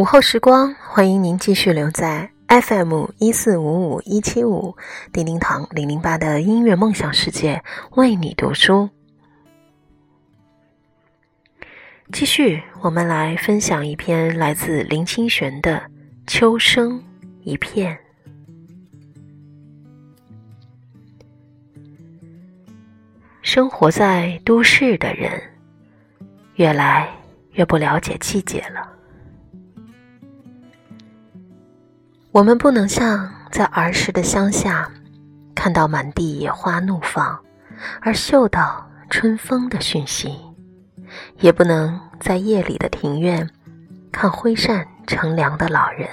午后时光，欢迎您继续留在 FM 一四五五一七五叮叮堂零零八的音乐梦想世界，为你读书。继续，我们来分享一篇来自林清玄的《秋声一片》。生活在都市的人，越来越不了解季节了。我们不能像在儿时的乡下，看到满地野花怒放，而嗅到春风的讯息；也不能在夜里的庭院，看挥扇乘凉的老人，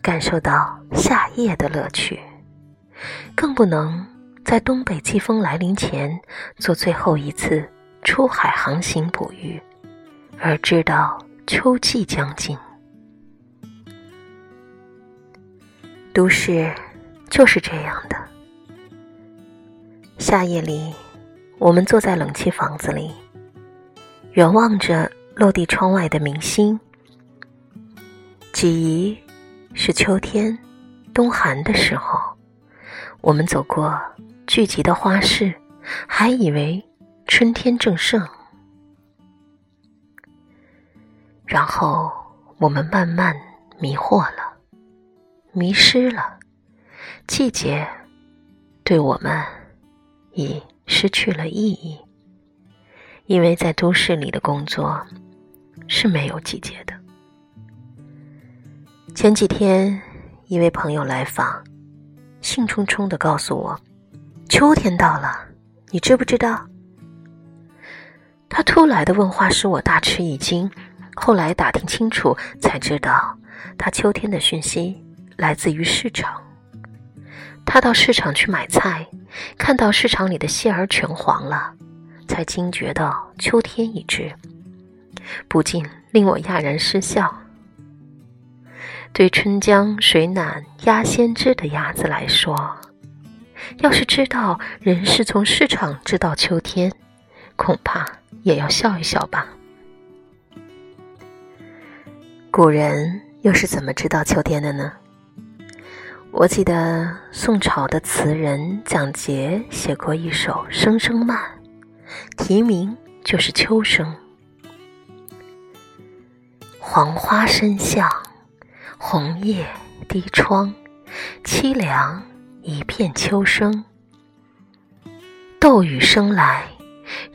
感受到夏夜的乐趣；更不能在东北季风来临前，做最后一次出海航行捕鱼，而知道秋季将近。都市就是这样的。夏夜里，我们坐在冷气房子里，远望着落地窗外的明星。记忆是秋天冬寒的时候，我们走过聚集的花市，还以为春天正盛。然后我们慢慢迷惑了。迷失了，季节对我们已失去了意义，因为在都市里的工作是没有季节的。前几天，一位朋友来访，兴冲冲的告诉我：“秋天到了，你知不知道？”他突来的问话使我大吃一惊，后来打听清楚才知道，他秋天的讯息。来自于市场。他到市场去买菜，看到市场里的蟹儿全黄了，才惊觉到秋天已至，不禁令我哑然失笑。对春江水暖鸭先知的鸭子来说，要是知道人是从市场知道秋天，恐怕也要笑一笑吧。古人又是怎么知道秋天的呢？我记得宋朝的词人蒋捷写过一首《声声慢》，题名就是秋声。黄花深巷，红叶低窗，凄凉一片秋声。斗雨声来，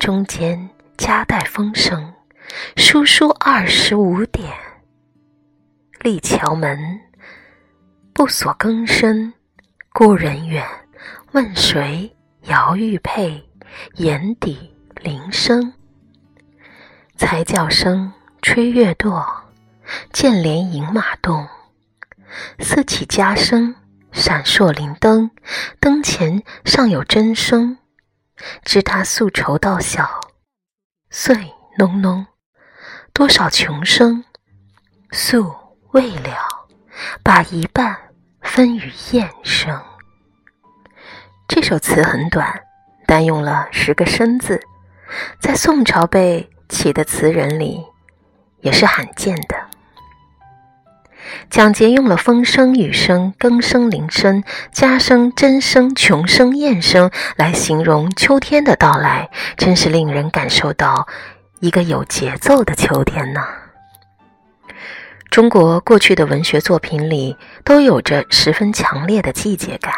中间夹带风声，疏疏二十五点，立桥门。不锁更深，故人远，问谁摇玉佩？檐底铃声，才叫声吹月堕，剑帘引马动。四起家声，闪烁灵灯，灯前尚有真声。知他宿愁到晓，岁浓浓，多少穷生，诉未了，把一半。分与雁声。这首词很短，但用了十个生字，在宋朝被起的词人里也是罕见的。蒋捷用了风声、雨声、更声、铃声、家声、真声、穷声、雁声来形容秋天的到来，真是令人感受到一个有节奏的秋天呢。中国过去的文学作品里都有着十分强烈的季节感，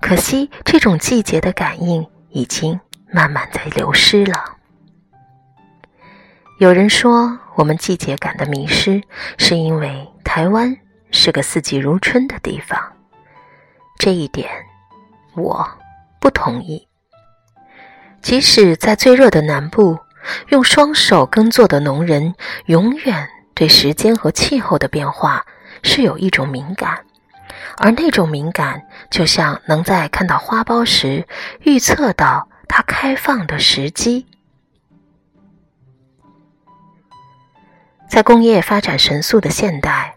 可惜这种季节的感应已经慢慢在流失了。有人说，我们季节感的迷失是因为台湾是个四季如春的地方，这一点我不同意。即使在最热的南部，用双手耕作的农人永远。对时间和气候的变化是有一种敏感，而那种敏感就像能在看到花苞时预测到它开放的时机。在工业发展神速的现代，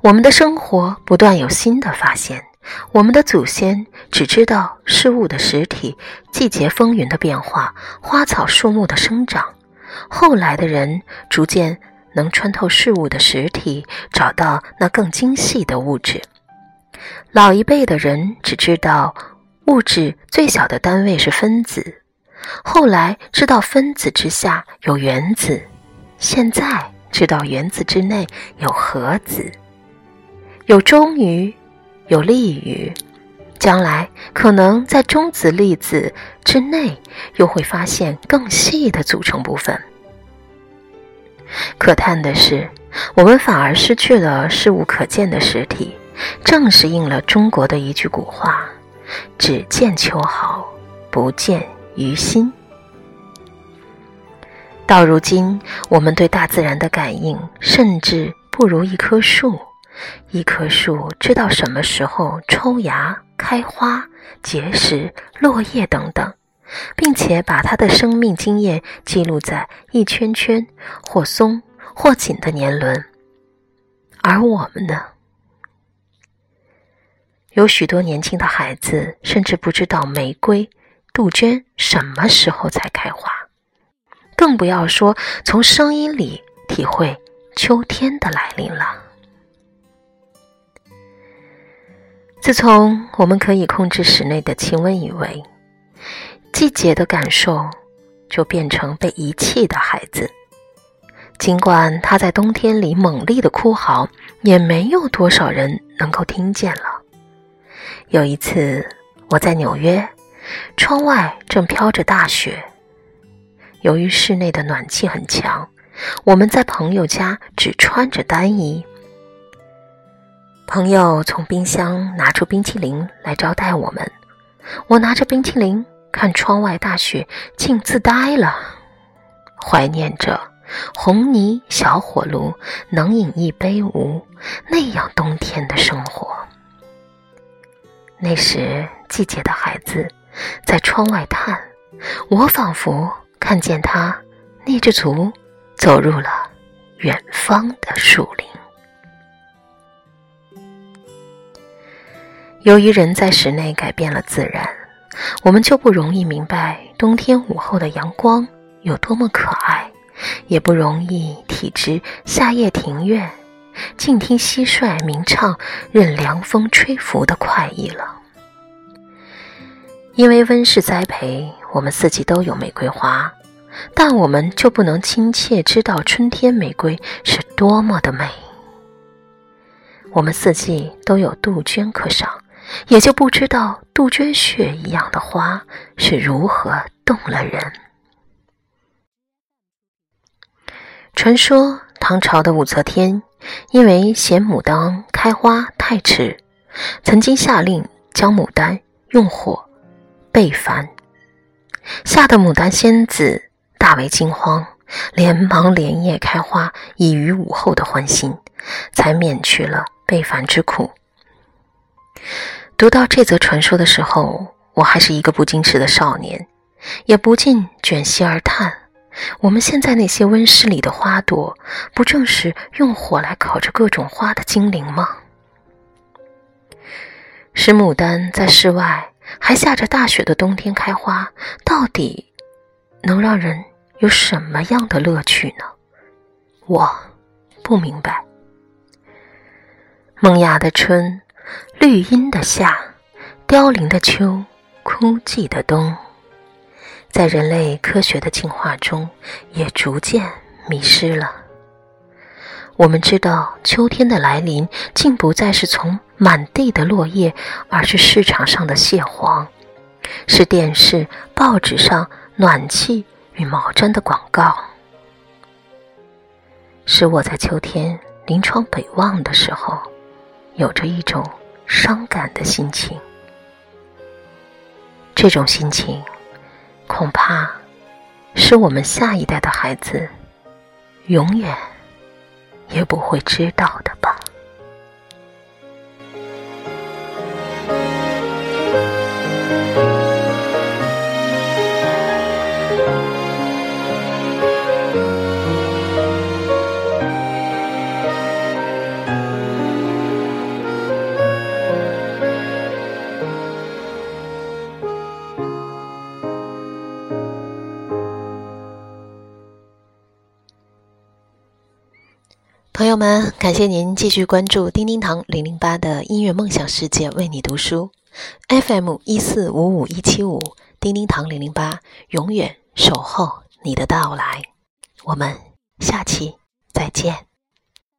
我们的生活不断有新的发现。我们的祖先只知道事物的实体、季节风云的变化、花草树木的生长，后来的人逐渐。能穿透事物的实体，找到那更精细的物质。老一辈的人只知道物质最小的单位是分子，后来知道分子之下有原子，现在知道原子之内有核子，有中于，有利于。将来可能在中子粒子之内，又会发现更细的组成部分。可叹的是，我们反而失去了事物可见的实体，正是应了中国的一句古话：“只见秋毫，不见于心。”到如今，我们对大自然的感应，甚至不如一棵树。一棵树知道什么时候抽芽。开花、结实、落叶等等，并且把他的生命经验记录在一圈圈或松或紧的年轮。而我们呢？有许多年轻的孩子甚至不知道玫瑰、杜鹃什么时候才开花，更不要说从声音里体会秋天的来临了。自从我们可以控制室内的气温以为，季节的感受就变成被遗弃的孩子。尽管他在冬天里猛烈的哭嚎，也没有多少人能够听见了。有一次，我在纽约，窗外正飘着大雪。由于室内的暖气很强，我们在朋友家只穿着单衣。朋友从冰箱拿出冰淇淋来招待我们，我拿着冰淇淋看窗外大雪，竟自呆了，怀念着红泥小火炉能饮一杯无那样冬天的生活。那时季节的孩子在窗外叹，我仿佛看见他逆着足走入了远方的树林。由于人在室内改变了自然，我们就不容易明白冬天午后的阳光有多么可爱，也不容易体知夏夜庭院静听蟋蟀鸣唱、任凉风吹拂的快意了。因为温室栽培，我们四季都有玫瑰花，但我们就不能亲切知道春天玫瑰是多么的美。我们四季都有杜鹃可赏。也就不知道杜鹃血一样的花是如何动了人。传说唐朝的武则天因为嫌牡丹开花太迟，曾经下令将牡丹用火焙凡，吓得牡丹仙子大为惊慌，连忙连夜开花，以娱武后的欢心，才免去了被凡之苦。读到这则传说的时候，我还是一个不矜持的少年，也不禁卷席而叹：我们现在那些温室里的花朵，不正是用火来烤着各种花的精灵吗？使牡丹在室外还下着大雪的冬天开花，到底能让人有什么样的乐趣呢？我不明白。梦雅的春。绿荫的夏，凋零的秋，枯寂的冬，在人类科学的进化中，也逐渐迷失了。我们知道，秋天的来临，竟不再是从满地的落叶，而是市场上的蟹黄，是电视、报纸上暖气与毛毡的广告，使我在秋天临窗北望的时候，有着一种。伤感的心情，这种心情，恐怕是我们下一代的孩子永远也不会知道的吧。友们，感谢您继续关注叮叮堂零零八的音乐梦想世界，为你读书。FM 一四五五一七五，叮叮堂零零八，永远守候你的到来。我们下期再见。